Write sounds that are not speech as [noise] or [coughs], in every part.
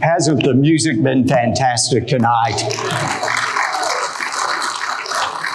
Hasn't the music been fantastic tonight?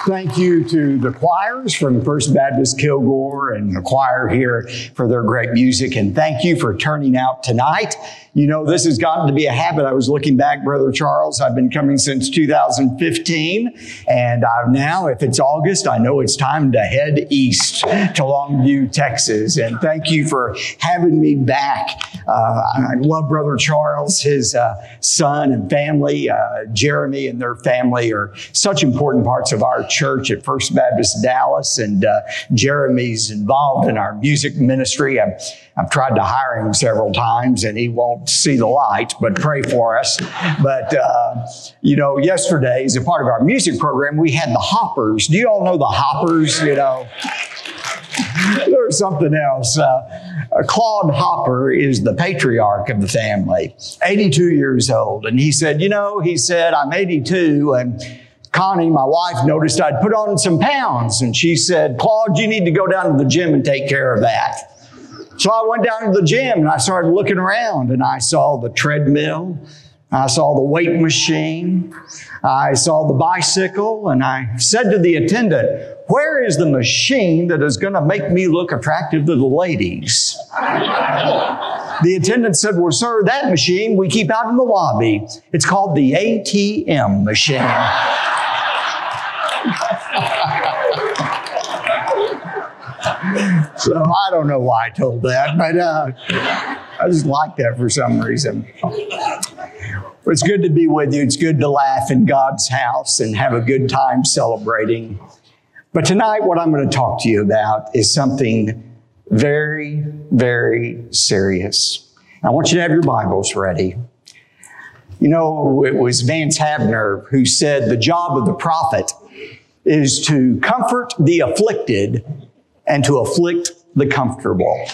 Thank you to the choirs from First Baptist Kilgore and the choir here for their great music. And thank you for turning out tonight. You know, this has gotten to be a habit. I was looking back, Brother Charles. I've been coming since 2015. And I've now, if it's August, I know it's time to head east to Longview, Texas. And thank you for having me back. Uh, I love Brother Charles, his uh, son and family. Uh, Jeremy and their family are such important parts of our church at First Baptist Dallas. And uh, Jeremy's involved in our music ministry. I've, I've tried to hire him several times and he won't see the light, but pray for us. But, uh, you know, yesterday, as a part of our music program, we had the Hoppers. Do you all know the Hoppers? You know, there's something else. Uh, Claude Hopper is the patriarch of the family, 82 years old. And he said, You know, he said, I'm 82 and Connie, my wife, noticed I'd put on some pounds. And she said, Claude, you need to go down to the gym and take care of that. So I went down to the gym and I started looking around and I saw the treadmill. I saw the weight machine. I saw the bicycle and I said to the attendant, where is the machine that is going to make me look attractive to the ladies? the attendant said, well, sir, that machine we keep out in the lobby. It's called the ATM machine. So I don't know why I told that, but uh, I just like that for some reason. It's good to be with you. It's good to laugh in God's house and have a good time celebrating. But tonight, what I'm going to talk to you about is something very, very serious. I want you to have your Bibles ready. You know, it was Vance Havner who said the job of the prophet is to comfort the afflicted and to afflict the comfortable.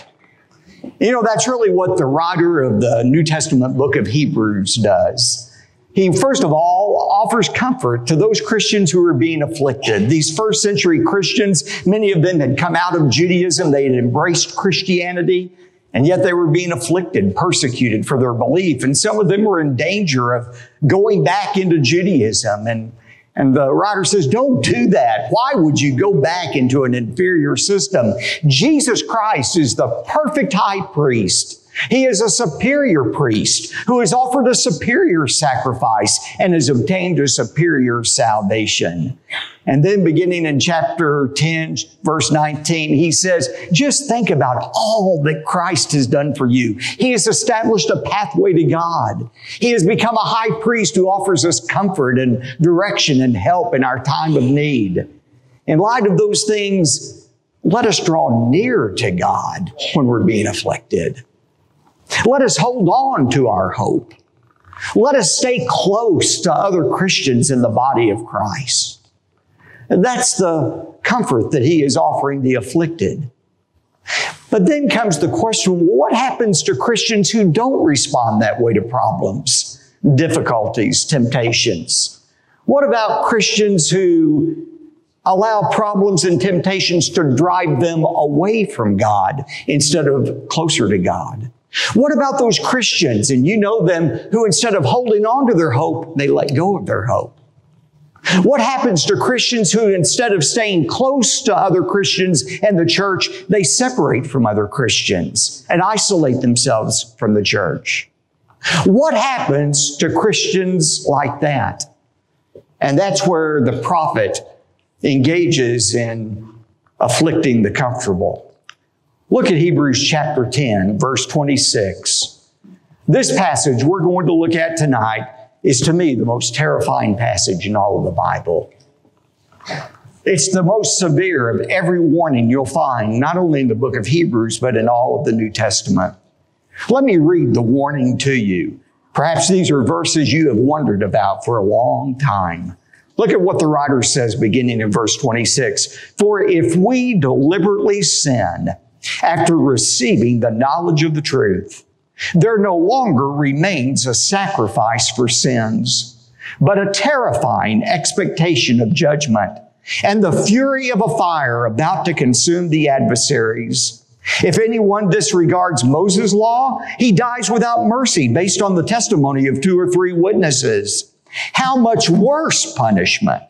You know, that's really what the writer of the New Testament book of Hebrews does. He, first of all, offers comfort to those Christians who are being afflicted. These first century Christians, many of them had come out of Judaism. They had embraced Christianity, and yet they were being afflicted, persecuted for their belief. And some of them were in danger of going back into Judaism and and the writer says, don't do that. Why would you go back into an inferior system? Jesus Christ is the perfect high priest. He is a superior priest who has offered a superior sacrifice and has obtained a superior salvation. And then beginning in chapter 10, verse 19, he says, just think about all that Christ has done for you. He has established a pathway to God. He has become a high priest who offers us comfort and direction and help in our time of need. In light of those things, let us draw near to God when we're being afflicted. Let us hold on to our hope. Let us stay close to other Christians in the body of Christ. That's the comfort that he is offering the afflicted. But then comes the question, what happens to Christians who don't respond that way to problems, difficulties, temptations? What about Christians who allow problems and temptations to drive them away from God instead of closer to God? What about those Christians, and you know them, who instead of holding on to their hope, they let go of their hope? What happens to Christians who instead of staying close to other Christians and the church, they separate from other Christians and isolate themselves from the church? What happens to Christians like that? And that's where the prophet engages in afflicting the comfortable. Look at Hebrews chapter 10, verse 26. This passage we're going to look at tonight is to me the most terrifying passage in all of the Bible. It's the most severe of every warning you'll find, not only in the book of Hebrews, but in all of the New Testament. Let me read the warning to you. Perhaps these are verses you have wondered about for a long time. Look at what the writer says beginning in verse 26. For if we deliberately sin after receiving the knowledge of the truth, there no longer remains a sacrifice for sins, but a terrifying expectation of judgment and the fury of a fire about to consume the adversaries. If anyone disregards Moses' law, he dies without mercy based on the testimony of two or three witnesses. How much worse punishment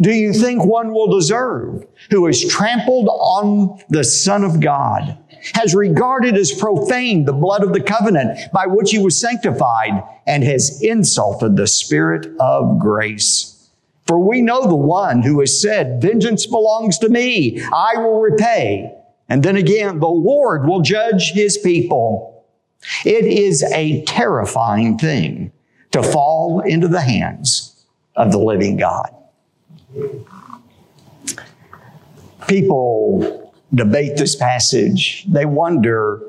do you think one will deserve who has trampled on the Son of God, has regarded as profane the blood of the covenant by which he was sanctified, and has insulted the Spirit of grace? For we know the one who has said, Vengeance belongs to me, I will repay. And then again, the Lord will judge his people. It is a terrifying thing to fall into the hands of the living God. People debate this passage. They wonder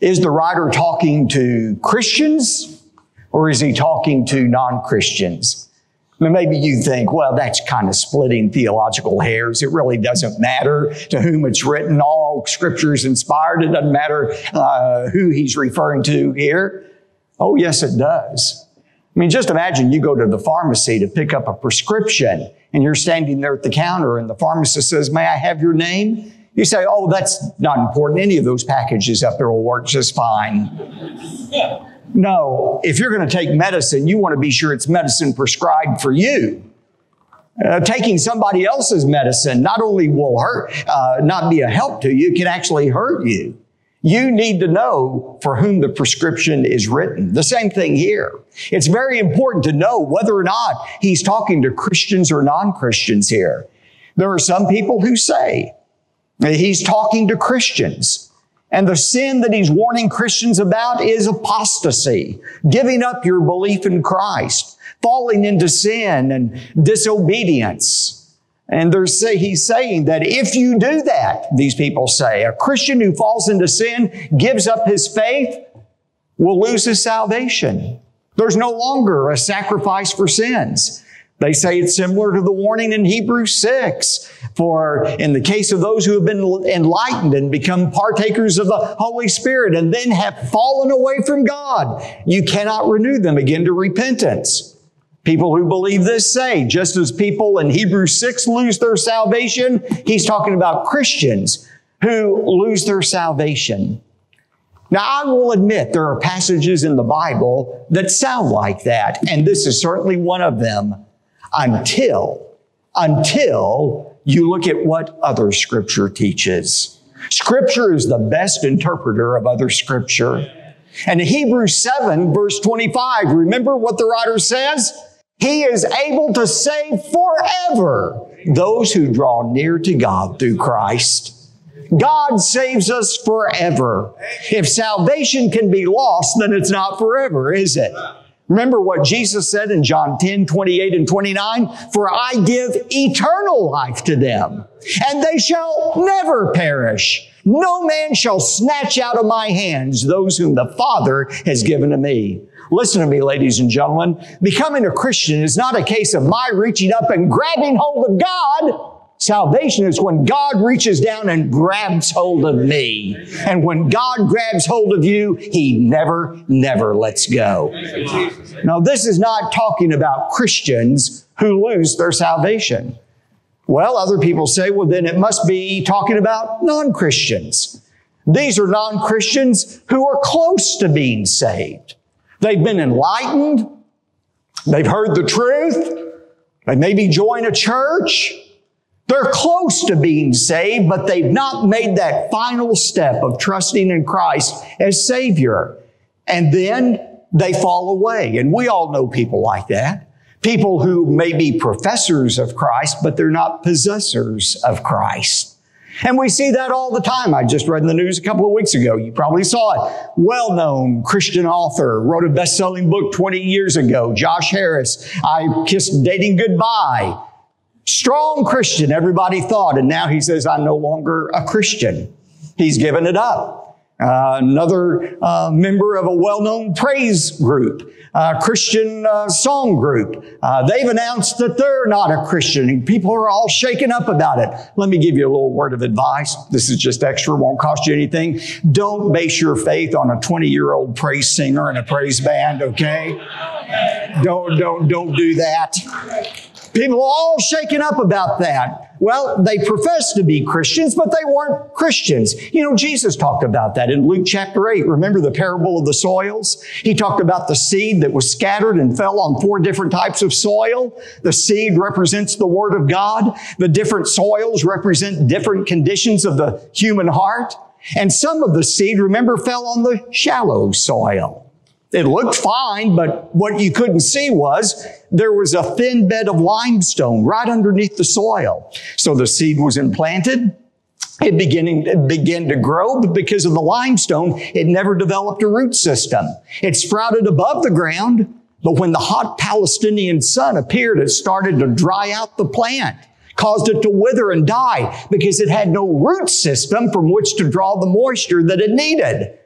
is the writer talking to Christians or is he talking to non Christians? I mean, maybe you think, well, that's kind of splitting theological hairs. It really doesn't matter to whom it's written. All scripture is inspired. It doesn't matter uh, who he's referring to here. Oh, yes, it does. I mean, just imagine you go to the pharmacy to pick up a prescription and you're standing there at the counter and the pharmacist says, May I have your name? You say, Oh, that's not important. Any of those packages up there will work just fine. No, if you're going to take medicine, you want to be sure it's medicine prescribed for you. Uh, taking somebody else's medicine not only will hurt, uh, not be a help to you, it can actually hurt you. You need to know for whom the prescription is written. The same thing here. It's very important to know whether or not he's talking to Christians or non-Christians here. There are some people who say he's talking to Christians. And the sin that he's warning Christians about is apostasy, giving up your belief in Christ, falling into sin and disobedience. And they're say, he's saying that if you do that, these people say, a Christian who falls into sin, gives up his faith, will lose his salvation. There's no longer a sacrifice for sins. They say it's similar to the warning in Hebrews 6. For in the case of those who have been enlightened and become partakers of the Holy Spirit and then have fallen away from God, you cannot renew them again to repentance. People who believe this say, just as people in Hebrews 6 lose their salvation, he's talking about Christians who lose their salvation. Now, I will admit there are passages in the Bible that sound like that, and this is certainly one of them until, until you look at what other scripture teaches. Scripture is the best interpreter of other scripture. And Hebrews 7 verse 25, remember what the writer says? He is able to save forever those who draw near to God through Christ. God saves us forever. If salvation can be lost, then it's not forever, is it? Remember what Jesus said in John 10, 28 and 29? For I give eternal life to them, and they shall never perish. No man shall snatch out of my hands those whom the Father has given to me. Listen to me, ladies and gentlemen. Becoming a Christian is not a case of my reaching up and grabbing hold of God. Salvation is when God reaches down and grabs hold of me. And when God grabs hold of you, He never, never lets go. Now, this is not talking about Christians who lose their salvation. Well, other people say, well, then it must be talking about non-Christians. These are non-Christians who are close to being saved. They've been enlightened. They've heard the truth. They maybe join a church. They're close to being saved, but they've not made that final step of trusting in Christ as Savior. And then they fall away. And we all know people like that. People who may be professors of Christ, but they're not possessors of Christ. And we see that all the time. I just read in the news a couple of weeks ago. You probably saw it. Well-known Christian author wrote a best-selling book 20 years ago. Josh Harris. I kissed dating goodbye. Strong Christian, everybody thought, and now he says, I'm no longer a Christian. He's given it up. Uh, another uh, member of a well-known praise group, uh, Christian uh, song group. Uh, they've announced that they're not a Christian, and people are all shaken up about it. Let me give you a little word of advice. This is just extra, won't cost you anything. Don't base your faith on a 20-year-old praise singer and a praise band, okay? Don't, don't, don't do that. People are all shaken up about that. Well, they professed to be Christians, but they weren't Christians. You know, Jesus talked about that in Luke chapter 8. Remember the parable of the soils? He talked about the seed that was scattered and fell on four different types of soil. The seed represents the Word of God. The different soils represent different conditions of the human heart. And some of the seed, remember, fell on the shallow soil. It looked fine, but what you couldn't see was there was a thin bed of limestone right underneath the soil. So the seed was implanted. It beginning, it began to grow, but because of the limestone, it never developed a root system. It sprouted above the ground, but when the hot Palestinian sun appeared, it started to dry out the plant, caused it to wither and die because it had no root system from which to draw the moisture that it needed.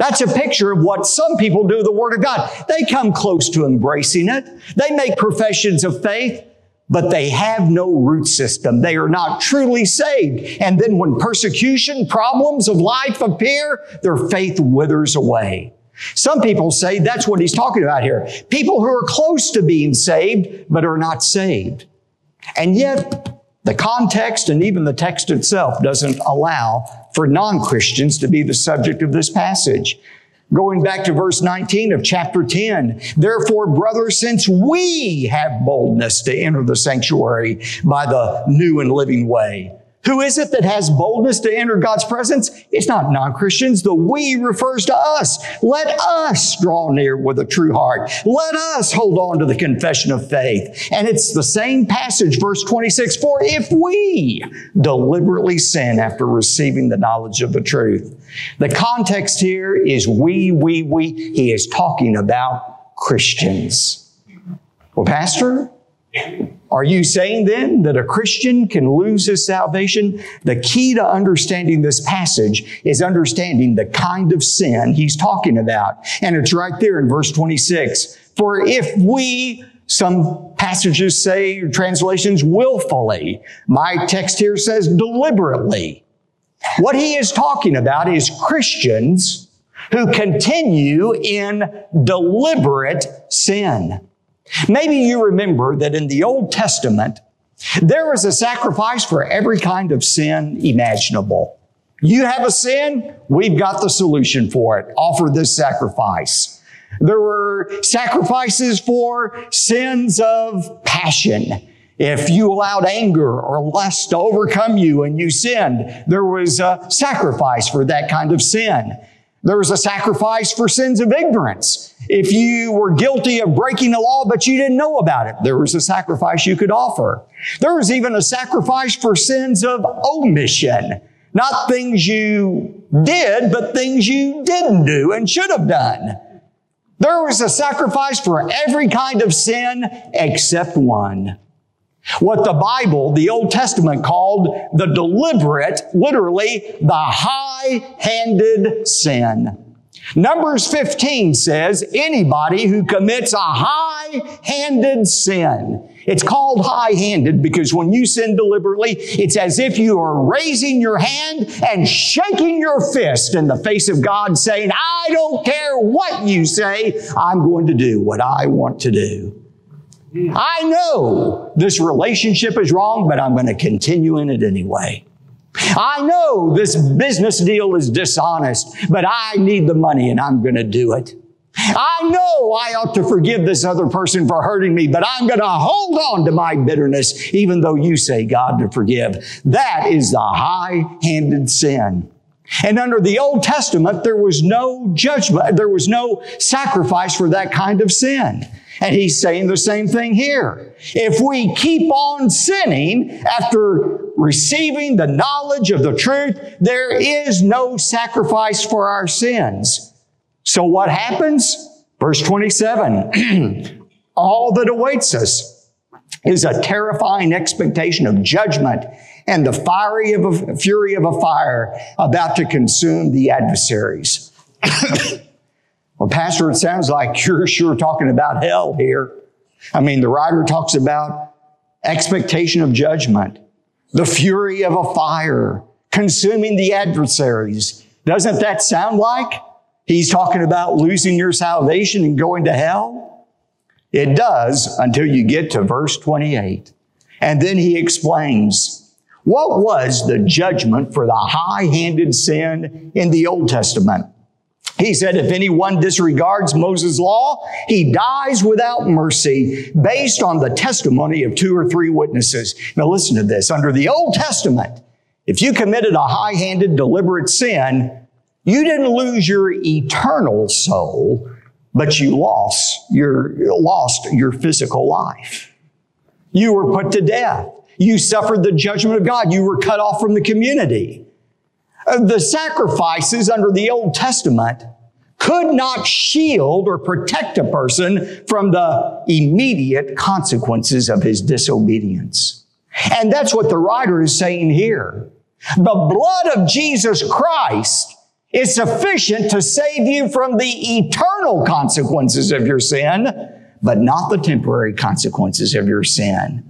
That's a picture of what some people do the Word of God. They come close to embracing it. They make professions of faith, but they have no root system. They are not truly saved. And then when persecution, problems of life appear, their faith withers away. Some people say that's what he's talking about here. People who are close to being saved, but are not saved. And yet, the context and even the text itself doesn't allow for non-Christians to be the subject of this passage. Going back to verse 19 of chapter 10, therefore, brothers, since we have boldness to enter the sanctuary by the new and living way, who is it that has boldness to enter God's presence? It's not non-Christians. The we refers to us. Let us draw near with a true heart. Let us hold on to the confession of faith. And it's the same passage, verse 26. For if we deliberately sin after receiving the knowledge of the truth, the context here is we, we, we. He is talking about Christians. Well, Pastor, are you saying then that a Christian can lose his salvation? The key to understanding this passage is understanding the kind of sin he's talking about. And it's right there in verse 26. For if we some passages say, translations, willfully. My text here says deliberately. What he is talking about is Christians who continue in deliberate sin. Maybe you remember that in the Old Testament, there was a sacrifice for every kind of sin imaginable. You have a sin, we've got the solution for it. Offer this sacrifice. There were sacrifices for sins of passion. If you allowed anger or lust to overcome you and you sinned, there was a sacrifice for that kind of sin. There was a sacrifice for sins of ignorance. If you were guilty of breaking the law, but you didn't know about it, there was a sacrifice you could offer. There was even a sacrifice for sins of omission. Not things you did, but things you didn't do and should have done. There was a sacrifice for every kind of sin except one. What the Bible, the Old Testament called the deliberate, literally the high-handed sin. Numbers 15 says anybody who commits a high-handed sin. It's called high-handed because when you sin deliberately, it's as if you are raising your hand and shaking your fist in the face of God saying, I don't care what you say, I'm going to do what I want to do. I know this relationship is wrong, but I'm going to continue in it anyway. I know this business deal is dishonest, but I need the money and I'm going to do it. I know I ought to forgive this other person for hurting me, but I'm going to hold on to my bitterness, even though you say God to forgive. That is the high-handed sin. And under the Old Testament, there was no judgment, there was no sacrifice for that kind of sin. And he's saying the same thing here. If we keep on sinning after receiving the knowledge of the truth, there is no sacrifice for our sins. So what happens? Verse 27. [clears throat] All that awaits us is a terrifying expectation of judgment and the fiery of a, fury of a fire about to consume the adversaries. [coughs] Well, Pastor, it sounds like you're sure talking about hell here. I mean, the writer talks about expectation of judgment, the fury of a fire, consuming the adversaries. Doesn't that sound like he's talking about losing your salvation and going to hell? It does until you get to verse 28. And then he explains, What was the judgment for the high handed sin in the Old Testament? He said, if anyone disregards Moses' law, he dies without mercy based on the testimony of two or three witnesses. Now listen to this. Under the Old Testament, if you committed a high handed, deliberate sin, you didn't lose your eternal soul, but you lost your, lost your physical life. You were put to death. You suffered the judgment of God. You were cut off from the community. Uh, the sacrifices under the Old Testament could not shield or protect a person from the immediate consequences of his disobedience. And that's what the writer is saying here. The blood of Jesus Christ is sufficient to save you from the eternal consequences of your sin, but not the temporary consequences of your sin.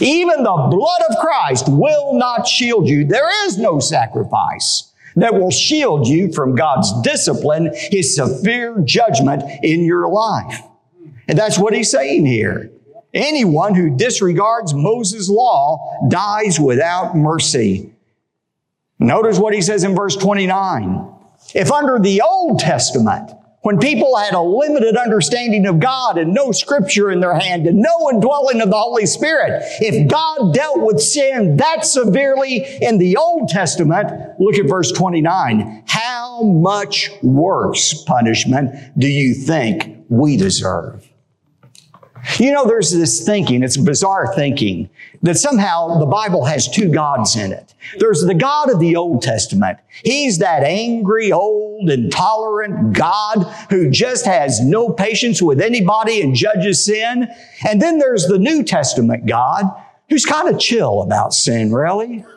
Even the blood of Christ will not shield you. There is no sacrifice that will shield you from God's discipline, His severe judgment in your life. And that's what He's saying here. Anyone who disregards Moses' law dies without mercy. Notice what he says in verse 29. If under the Old Testament, when people had a limited understanding of God and no scripture in their hand and no indwelling of the Holy Spirit, if God dealt with sin that severely in the Old Testament, look at verse 29. How much worse punishment do you think we deserve? You know, there's this thinking, it's bizarre thinking, that somehow the Bible has two gods in it. There's the God of the Old Testament. He's that angry, old, intolerant God who just has no patience with anybody and judges sin. And then there's the New Testament God who's kind of chill about sin, really. [laughs]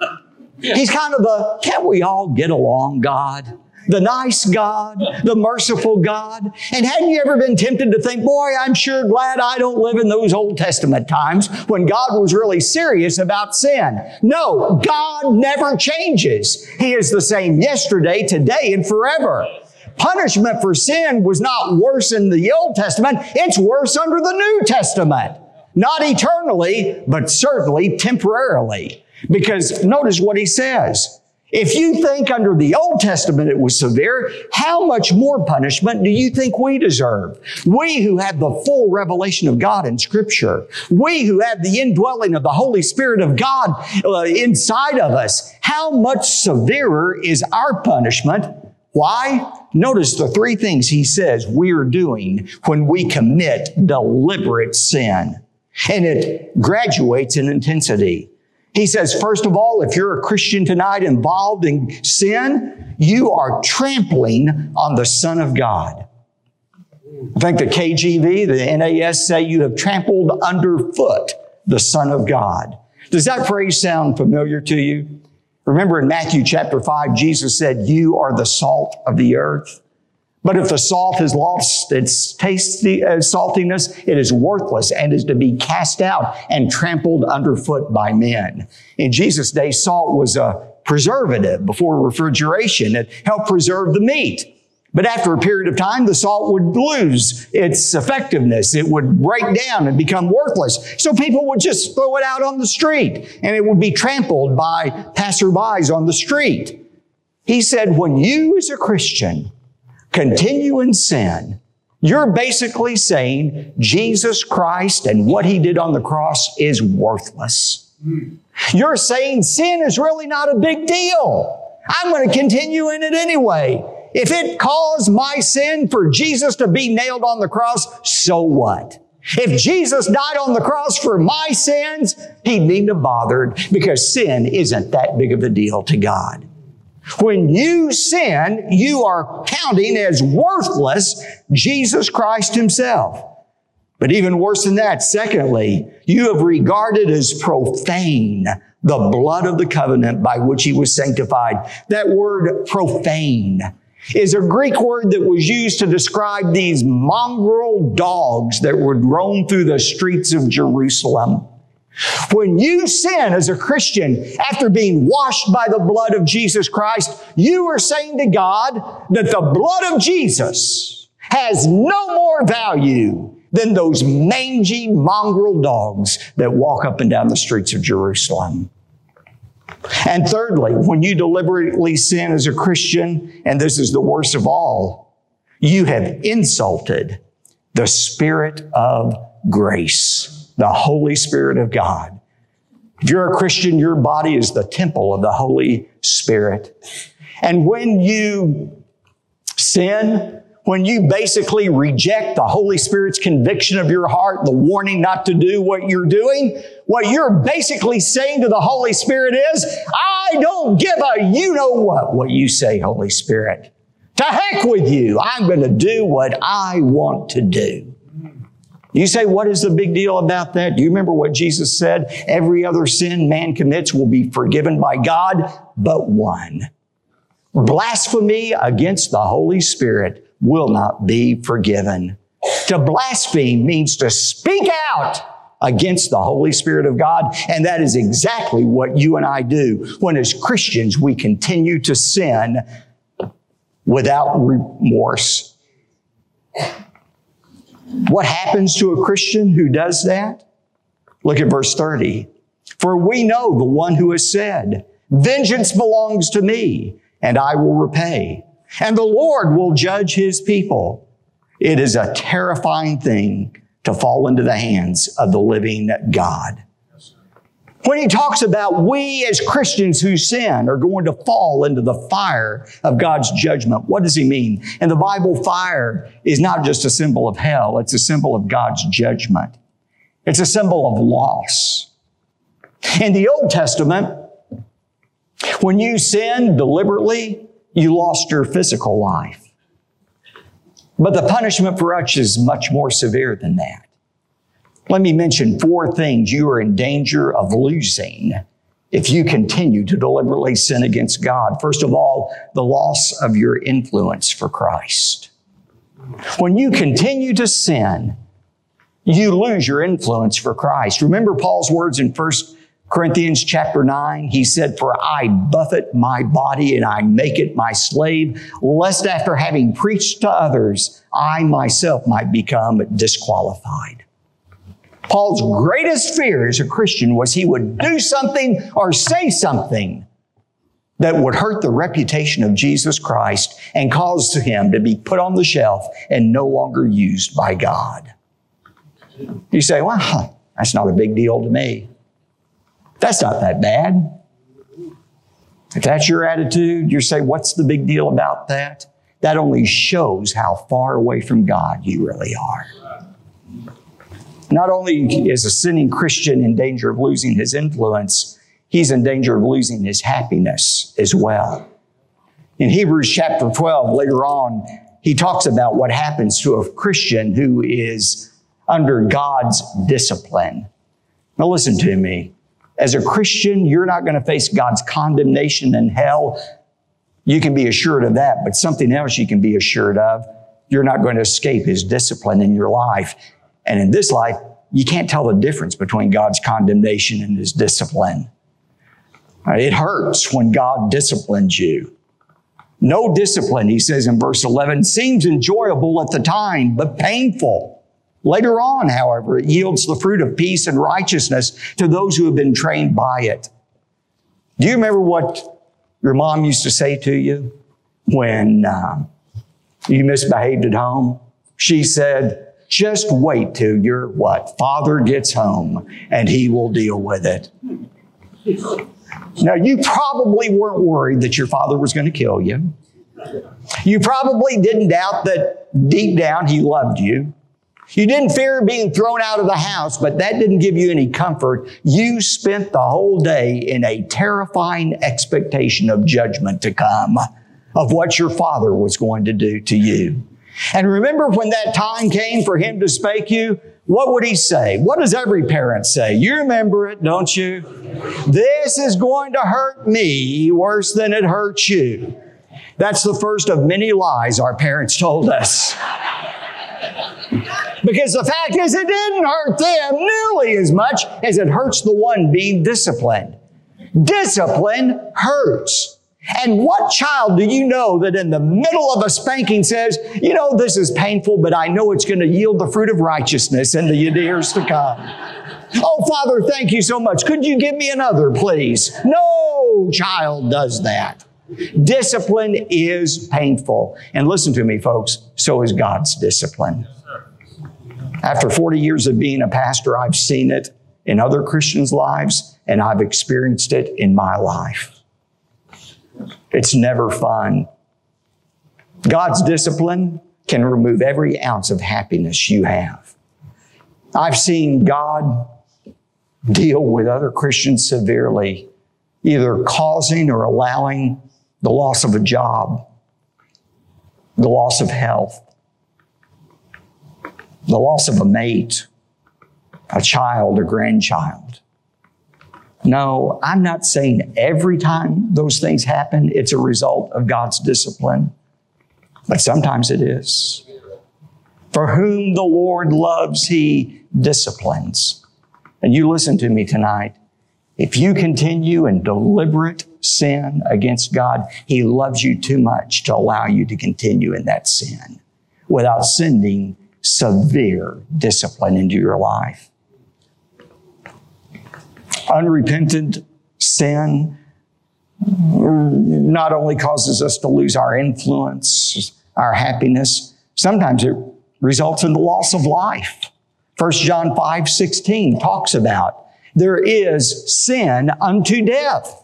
He's kind of the, can't we all get along God? The nice God, the merciful God. And hadn't you ever been tempted to think, boy, I'm sure glad I don't live in those Old Testament times when God was really serious about sin? No, God never changes. He is the same yesterday, today, and forever. Punishment for sin was not worse in the Old Testament. It's worse under the New Testament. Not eternally, but certainly temporarily. Because notice what he says. If you think under the Old Testament it was severe, how much more punishment do you think we deserve? We who have the full revelation of God in Scripture, we who have the indwelling of the Holy Spirit of God uh, inside of us, how much severer is our punishment? Why? Notice the three things he says we are doing when we commit deliberate sin. And it graduates in intensity. He says, first of all, if you're a Christian tonight involved in sin, you are trampling on the Son of God. I think the KJV, the NAS say you have trampled underfoot the Son of God. Does that phrase sound familiar to you? Remember in Matthew chapter 5, Jesus said, You are the salt of the earth. But if the salt has lost its tasty uh, saltiness, it is worthless and is to be cast out and trampled underfoot by men. In Jesus' day, salt was a preservative before refrigeration. It helped preserve the meat. But after a period of time, the salt would lose its effectiveness. It would break down and become worthless. So people would just throw it out on the street and it would be trampled by passerbys on the street. He said, when you as a Christian continue in sin, you're basically saying Jesus Christ and what he did on the cross is worthless. You're saying sin is really not a big deal. I'm going to continue in it anyway. If it caused my sin for Jesus to be nailed on the cross, so what? If Jesus died on the cross for my sins, he needn't have bothered because sin isn't that big of a deal to God. When you sin, you are counting as worthless Jesus Christ Himself. But even worse than that, secondly, you have regarded as profane the blood of the covenant by which He was sanctified. That word profane is a Greek word that was used to describe these mongrel dogs that would roam through the streets of Jerusalem. When you sin as a Christian after being washed by the blood of Jesus Christ, you are saying to God that the blood of Jesus has no more value than those mangy mongrel dogs that walk up and down the streets of Jerusalem. And thirdly, when you deliberately sin as a Christian, and this is the worst of all, you have insulted the Spirit of grace, the Holy Spirit of God. If you're a Christian, your body is the temple of the Holy Spirit. And when you sin, when you basically reject the Holy Spirit's conviction of your heart, the warning not to do what you're doing, what you're basically saying to the Holy Spirit is, I don't give a you know what, what you say, Holy Spirit. To heck with you. I'm going to do what I want to do. You say, what is the big deal about that? Do you remember what Jesus said? Every other sin man commits will be forgiven by God, but one. Blasphemy against the Holy Spirit will not be forgiven. To blaspheme means to speak out against the Holy Spirit of God. And that is exactly what you and I do when as Christians we continue to sin without remorse. What happens to a Christian who does that? Look at verse 30. For we know the one who has said, vengeance belongs to me and I will repay. And the Lord will judge his people. It is a terrifying thing to fall into the hands of the living God. When he talks about we as Christians who sin are going to fall into the fire of God's judgment, what does he mean? In the Bible, fire is not just a symbol of hell, it's a symbol of God's judgment. It's a symbol of loss. In the Old Testament, when you sin deliberately, you lost your physical life. But the punishment for us is much more severe than that. Let me mention four things you are in danger of losing if you continue to deliberately sin against God. First of all, the loss of your influence for Christ. When you continue to sin, you lose your influence for Christ. Remember Paul's words in 1 Corinthians chapter 9, he said, For I buffet my body and I make it my slave, lest after having preached to others, I myself might become disqualified. Paul's greatest fear as a Christian was he would do something or say something that would hurt the reputation of Jesus Christ and cause him to be put on the shelf and no longer used by God. You say, well, that's not a big deal to me. That's not that bad. If that's your attitude, you say, what's the big deal about that? That only shows how far away from God you really are. Not only is a sinning Christian in danger of losing his influence, he's in danger of losing his happiness as well. In Hebrews chapter 12, later on, he talks about what happens to a Christian who is under God's discipline. Now listen to me. As a Christian, you're not going to face God's condemnation in hell. You can be assured of that, but something else you can be assured of. You're not going to escape His discipline in your life. And in this life, you can't tell the difference between God's condemnation and His discipline. It hurts when God disciplines you. No discipline, he says in verse 11, seems enjoyable at the time, but painful. Later on, however, it yields the fruit of peace and righteousness to those who have been trained by it. Do you remember what your mom used to say to you when uh, you misbehaved at home? She said, just wait till your what? Father gets home and he will deal with it. Now, you probably weren't worried that your father was going to kill you. You probably didn't doubt that deep down he loved you. You didn't fear being thrown out of the house, but that didn't give you any comfort. You spent the whole day in a terrifying expectation of judgment to come, of what your father was going to do to you. And remember when that time came for him to spake you? What would he say? What does every parent say? You remember it, don't you? This is going to hurt me worse than it hurts you. That's the first of many lies our parents told us. Because the fact is, it didn't hurt them nearly as much as it hurts the one being disciplined. Discipline hurts. And what child do you know that in the middle of a spanking says, you know, this is painful, but I know it's going to yield the fruit of righteousness in the years to come. Oh, Father, thank you so much. Could you give me another, please? No child does that. Discipline is painful. And listen to me, folks, so is God's discipline. After 40 years of being a pastor, I've seen it in other Christians' lives, and I've experienced it in my life. It's never fun. God's discipline can remove every ounce of happiness you have. I've seen God deal with other Christians severely, either causing or allowing the loss of a job, the loss of health, the loss of a mate, a child, a grandchild. No, I'm not saying every time those things happen, it's a result of God's discipline, but sometimes it is. For whom the Lord loves, He disciplines. And you listen to me tonight. If you continue in deliberate sin against God, He loves you too much to allow you to continue in that sin without sending severe discipline into your life. Unrepentant sin not only causes us to lose our influence, our happiness, sometimes it results in the loss of life. 1 John 5 16 talks about there is sin unto death.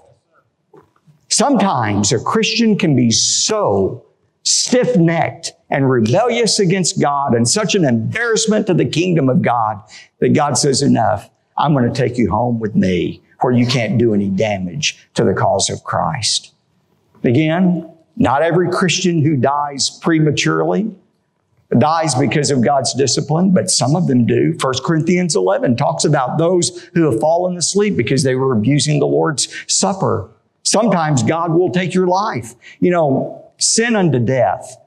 Sometimes a Christian can be so stiff necked and rebellious against God and such an embarrassment to the kingdom of God that God says, enough. I'm going to take you home with me where you can't do any damage to the cause of Christ. Again, not every Christian who dies prematurely dies because of God's discipline, but some of them do. 1 Corinthians 11 talks about those who have fallen asleep because they were abusing the Lord's Supper. Sometimes God will take your life. You know, sin unto death.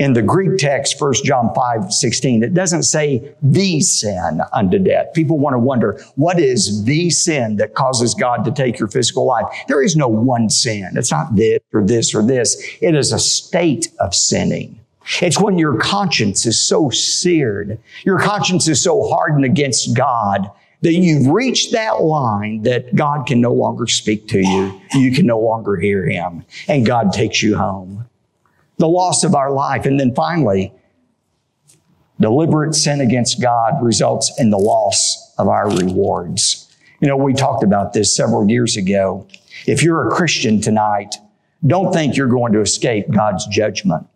In the Greek text, 1 John 5, 16, it doesn't say the sin unto death. People want to wonder, what is the sin that causes God to take your physical life? There is no one sin. It's not this or this or this. It is a state of sinning. It's when your conscience is so seared, your conscience is so hardened against God that you've reached that line that God can no longer speak to you. You can no longer hear Him and God takes you home. The loss of our life. And then finally, deliberate sin against God results in the loss of our rewards. You know, we talked about this several years ago. If you're a Christian tonight, don't think you're going to escape God's judgment.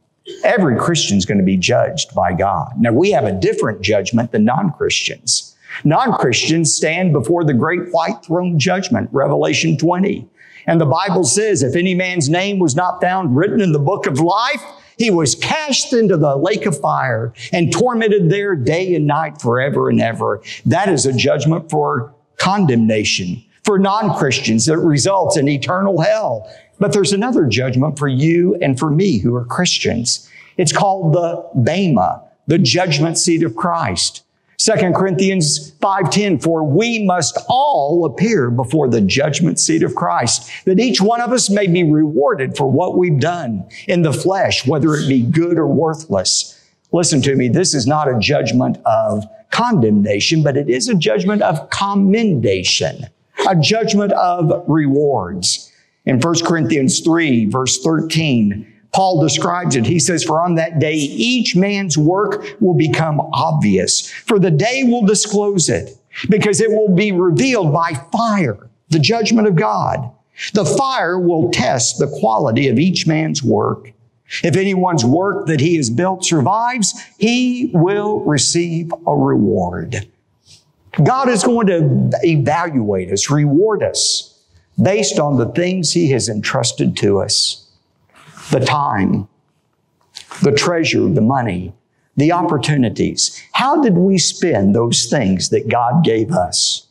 Every Christian is going to be judged by God. Now, we have a different judgment than non-Christians. Non-Christians stand before the great white throne judgment, Revelation 20. And the Bible says, if any man's name was not found written in the book of life, he was cast into the lake of fire and tormented there day and night forever and ever. That is a judgment for condemnation for non-Christians that results in eternal hell. But there's another judgment for you and for me who are Christians. It's called the Bema, the judgment seat of Christ. 2 Corinthians 5:10 for we must all appear before the judgment seat of Christ that each one of us may be rewarded for what we've done in the flesh whether it be good or worthless. Listen to me this is not a judgment of condemnation but it is a judgment of commendation, a judgment of rewards. In 1 Corinthians 3, verse 13, Paul describes it. He says, For on that day, each man's work will become obvious, for the day will disclose it, because it will be revealed by fire, the judgment of God. The fire will test the quality of each man's work. If anyone's work that he has built survives, he will receive a reward. God is going to evaluate us, reward us based on the things He has entrusted to us the time, the treasure, the money, the opportunities. How did we spend those things that God gave us?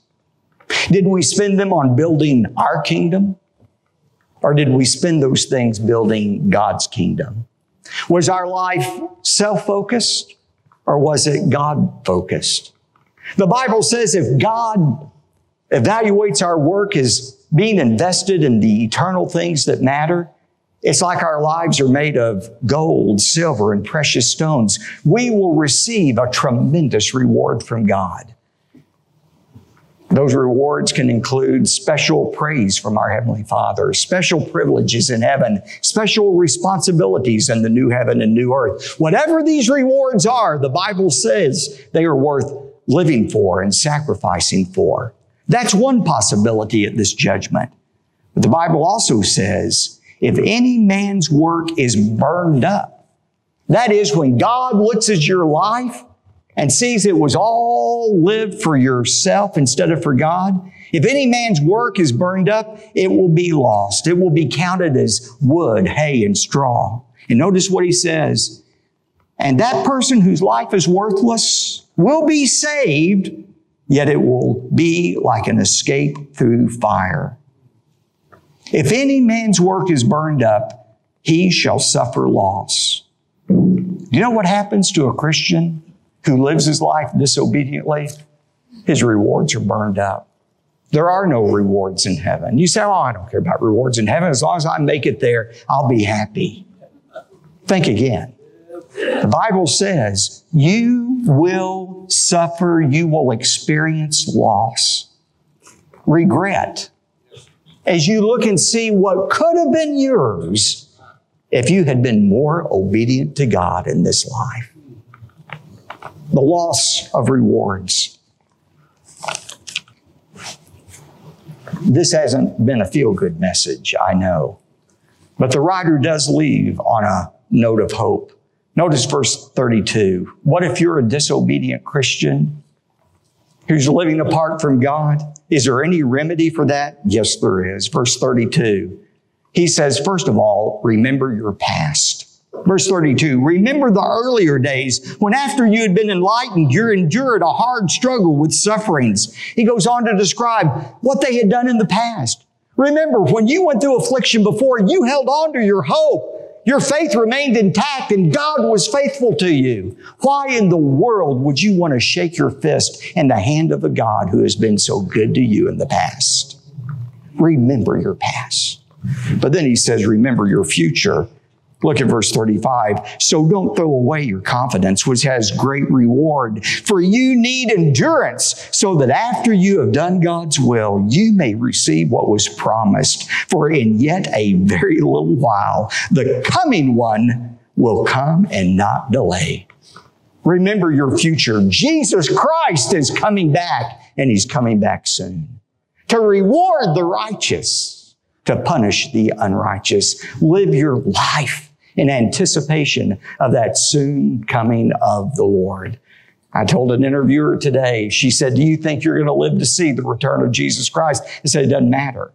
Did we spend them on building our kingdom? Or did we spend those things building God's kingdom? Was our life self focused or was it God focused? The Bible says if God evaluates our work as being invested in the eternal things that matter, It's like our lives are made of gold, silver, and precious stones. We will receive a tremendous reward from God. Those rewards can include special praise from our Heavenly Father, special privileges in heaven, special responsibilities in the new heaven and new earth. Whatever these rewards are, the Bible says they are worth living for and sacrificing for. That's one possibility at this judgment. But the Bible also says if any man's work is burned up, that is when God looks at your life and sees it was all lived for yourself instead of for God, if any man's work is burned up, it will be lost. It will be counted as wood, hay, and straw. And notice what he says. And that person whose life is worthless will be saved, yet it will be like an escape through fire. If any man's work is burned up, he shall suffer loss. You know what happens to a Christian who lives his life disobediently? His rewards are burned up. There are no rewards in heaven. You say, Oh, I don't care about rewards in heaven. As long as I make it there, I'll be happy. Think again. The Bible says you will suffer, you will experience loss, regret, as you look and see what could have been yours if you had been more obedient to God in this life. The loss of rewards. This hasn't been a feel good message, I know. But the writer does leave on a note of hope. Notice verse 32. What if you're a disobedient Christian who's living apart from God? Is there any remedy for that? Yes, there is. Verse 32. He says, first of all, remember your past. Verse 32, remember the earlier days when after you had been enlightened, you endured a hard struggle with sufferings. He goes on to describe what they had done in the past. Remember, when you went through affliction before, you held on to your hope. Your faith remained intact and God was faithful to you. Why in the world would you want to shake your fist in the hand of a God who has been so good to you in the past? Remember your past. But then he says, remember your future. Look at verse 35. So don't throw away your confidence, which has great reward. For you need endurance so that after you have done God's will, you may receive what was promised. For in yet a very little while, the coming one will come and not delay. Remember your future. Jesus Christ is coming back and he's coming back soon to reward the righteous, to punish the unrighteous. Live your life in anticipation of that soon coming of the Lord. I told an interviewer today, she said, Do you think you're going to live to see the return of Jesus Christ? I said, It doesn't matter.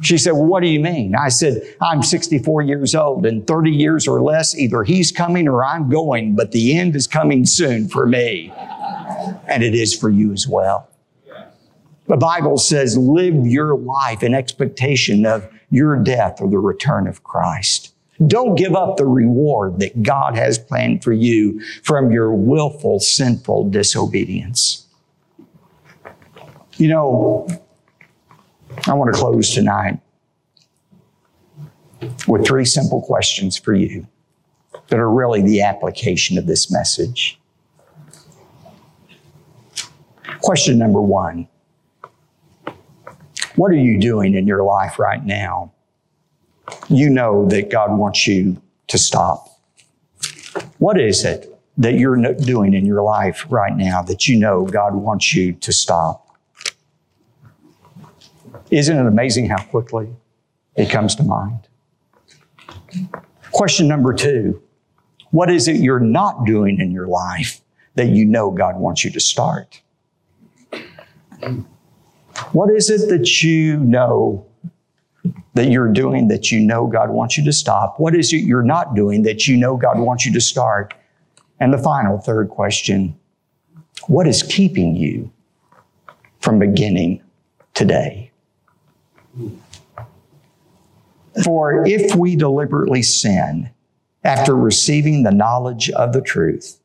She said, Well, what do you mean? I said, I'm 64 years old. In 30 years or less, either he's coming or I'm going, but the end is coming soon for me. And it is for you as well. The Bible says, Live your life in expectation of your death or the return of Christ. Don't give up the reward that God has planned for you from your willful, sinful disobedience. You know, I want to close tonight with three simple questions for you that are really the application of this message. Question number one What are you doing in your life right now you know that God wants you to stop. What is it that you're doing in your life right now that you know God wants you to stop? Isn't it amazing how quickly it comes to mind? Question number two What is it you're not doing in your life that you know God wants you to start? What is it that you know that you're doing that you know God wants you to stop? What is it you're not doing that you know God wants you to start? And the final third question, what is keeping you from beginning today? For if we deliberately sin after receiving the knowledge of the truth,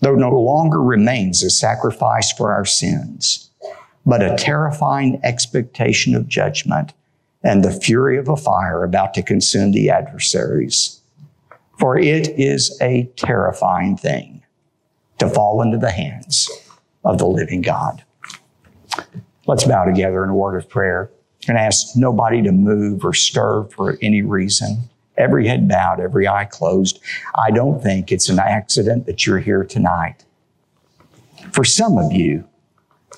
there no longer remains a sacrifice for our sins, but a terrifying expectation of judgment and the fury of a fire about to consume the adversaries. For it is a terrifying thing to fall into the hands of the living God. Let's bow together in a word of prayer and ask nobody to move or stir for any reason. Every head bowed, every eye closed. I don't think it's an accident that you're here tonight. For some of you,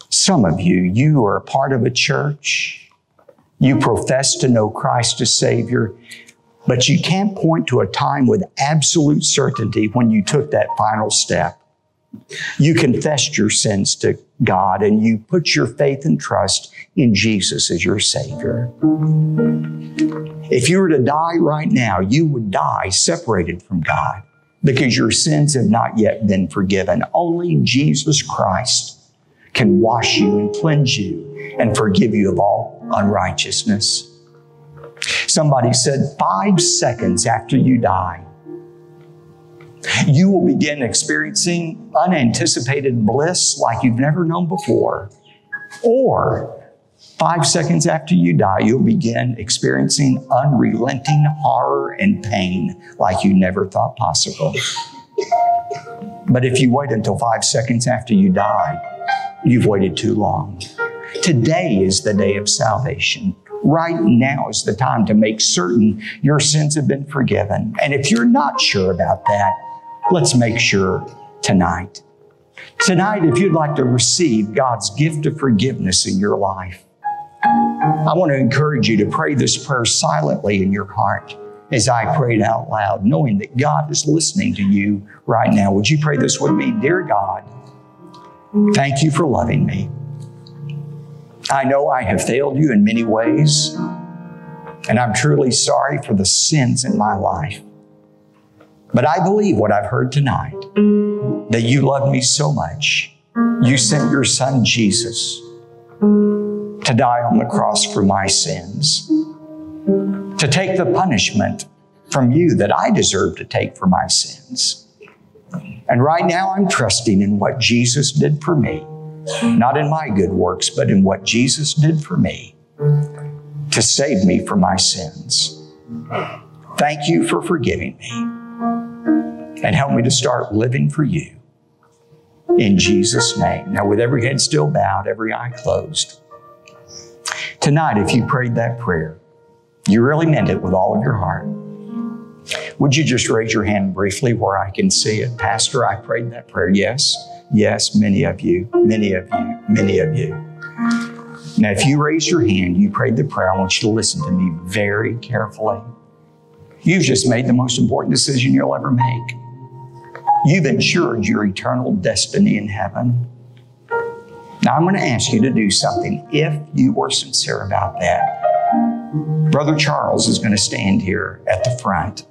some of you, you are a part of a church. You profess to know Christ as Savior, but you can't point to a time with absolute certainty when you took that final step. You confessed your sins to God and you put your faith and trust in Jesus as your Savior. If you were to die right now, you would die separated from God because your sins have not yet been forgiven. Only Jesus Christ can wash you and cleanse you and forgive you of all unrighteousness. Somebody said five seconds after you die, you will begin experiencing unanticipated bliss like you've never known before. Or five seconds after you die, you'll begin experiencing unrelenting horror and pain like you never thought possible. But if you wait until five seconds after you die, you've waited too long. Today is the day of salvation. Right now is the time to make certain your sins have been forgiven. And if you're not sure about that, let's make sure tonight. Tonight, if you'd like to receive God's gift of forgiveness in your life, I want to encourage you to pray this prayer silently in your heart as I prayed out loud, knowing that God is listening to you right now. Would you pray this with me? Dear God, thank you for loving me. I know I have failed you in many ways, and I'm truly sorry for the sins in my life. But I believe what I've heard tonight that you love me so much. You sent your son Jesus to die on the cross for my sins, to take the punishment from you that I deserve to take for my sins. And right now I'm trusting in what Jesus did for me, not in my good works, but in what Jesus did for me to save me from my sins. Thank you for forgiving me and help me to start living for you. In Jesus' name. Now, with every head still bowed, every eye closed. Tonight, if you prayed that prayer, you really meant it with all of your heart. Would you just raise your hand briefly where I can see it? Pastor, I prayed that prayer. Yes, yes, many of you, many of you, many of you. Now, if you raise your hand, you prayed the prayer, I want you to listen to me very carefully. You've just made the most important decision you'll ever make. You've ensured your eternal destiny in heaven. Now, I'm going to ask you to do something if you were sincere about that. Brother Charles is going to stand here at the front.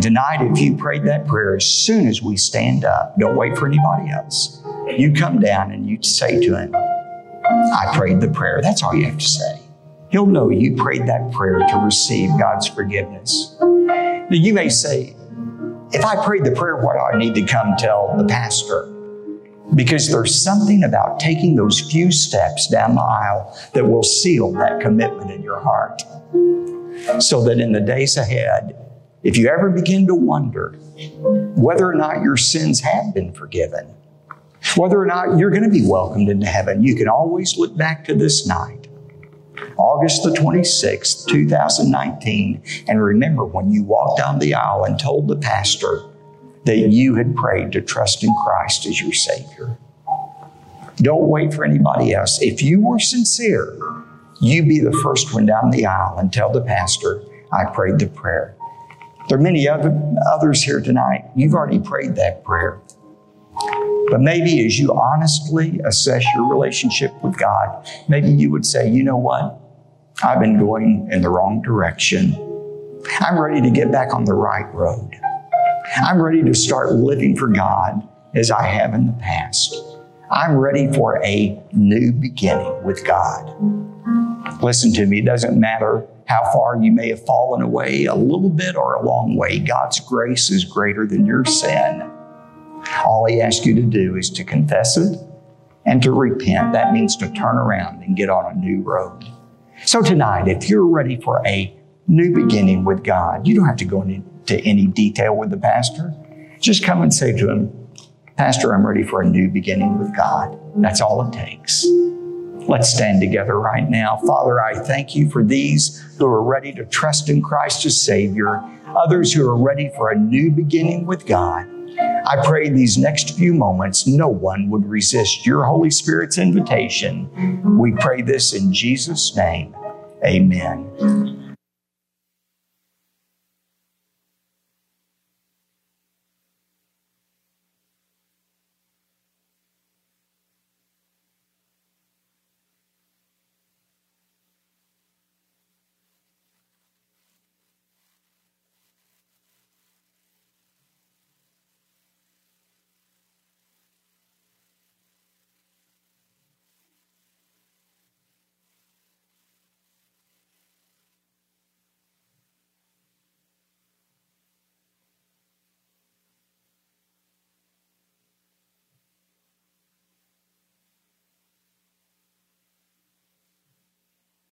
And tonight, if you prayed that prayer, as soon as we stand up, don't wait for anybody else. You come down and you say to him, I prayed the prayer. That's all you have to say. He'll know you prayed that prayer to receive God's forgiveness. Now, you may say, if I prayed the prayer, what do I need to come tell the pastor? Because there's something about taking those few steps down the aisle that will seal that commitment in your heart. So that in the days ahead, if you ever begin to wonder whether or not your sins have been forgiven, whether or not you're going to be welcomed into heaven, you can always look back to this night August the 26th, 2019. And remember when you walked down the aisle and told the pastor that you had prayed to trust in Christ as your Savior. Don't wait for anybody else. If you were sincere, you be the first one down the aisle and tell the pastor, I prayed the prayer. There are many other, others here tonight. You've already prayed that prayer. But maybe as you honestly assess your relationship with God, maybe you would say, you know what? I've been going in the wrong direction. I'm ready to get back on the right road. I'm ready to start living for God as I have in the past. I'm ready for a new beginning with God. Listen to me, it doesn't matter how far you may have fallen away, a little bit or a long way. God's grace is greater than your sin. All He asks you to do is to confess it and to repent. That means to turn around and get on a new road. So tonight, if you're ready for a new beginning with God, you don't have to go into any detail with the pastor. Just come and say to him, Pastor, I'm ready for a new beginning with God. That's all it takes. Let's stand together right now. Father, I thank you for these who are ready to trust in Christ as Savior, others who are ready for a new beginning with God. I pray these next few moments, no one would resist your Holy Spirit's invitation. We pray this in Jesus' name. Amen.